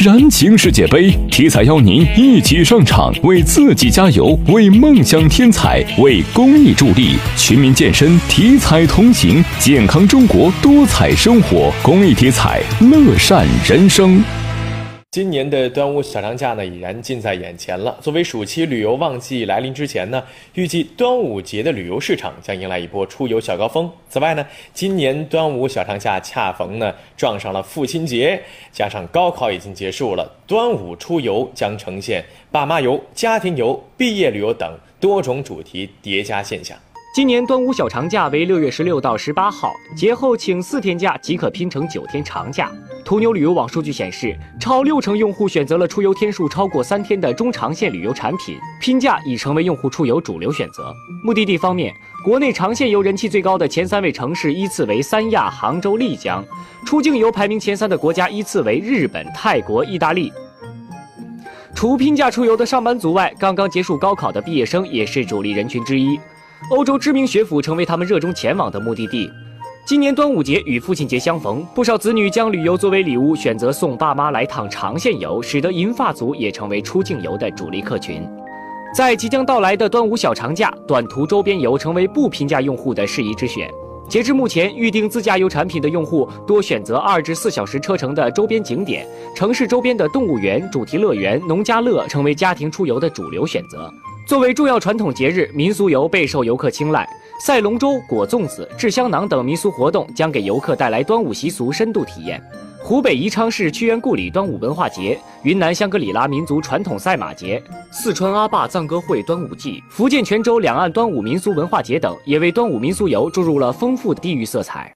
燃情世界杯，体彩邀您一起上场，为自己加油，为梦想添彩，为公益助力。全民健身，体彩同行，健康中国，多彩生活，公益体彩，乐善人生。今年的端午小长假呢，已然近在眼前了。作为暑期旅游旺季来临之前呢，预计端午节的旅游市场将迎来一波出游小高峰。此外呢，今年端午小长假恰逢呢撞上了父亲节，加上高考已经结束了，端午出游将呈现爸妈游、家庭游、毕业旅游等多种主题叠加现象。今年端午小长假为六月十六到十八号，节后请四天假即可拼成九天长假。途牛旅游网数据显示，超六成用户选择了出游天数超过三天的中长线旅游产品，拼价已成为用户出游主流选择。目的地方面，国内长线游人气最高的前三位城市依次为三亚、杭州、丽江；出境游排名前三的国家依次为日本、泰国、意大利。除拼价出游的上班族外，刚刚结束高考的毕业生也是主力人群之一。欧洲知名学府成为他们热衷前往的目的地。今年端午节与父亲节相逢，不少子女将旅游作为礼物，选择送爸妈来趟长线游，使得银发族也成为出境游的主力客群。在即将到来的端午小长假，短途周边游成为不平价用户的适宜之选。截至目前，预订自驾游产品的用户多选择二至四小时车程的周边景点，城市周边的动物园、主题乐园、农家乐成为家庭出游的主流选择。作为重要传统节日，民俗游备受游客青睐。赛龙舟、裹粽子、制香囊等民俗活动将给游客带来端午习俗深度体验。湖北宜昌市屈原故里端午文化节、云南香格里拉民族传统赛马节、四川阿坝藏歌会端午祭、福建泉州两岸端午民俗文化节等，也为端午民俗游注入了丰富的地域色彩。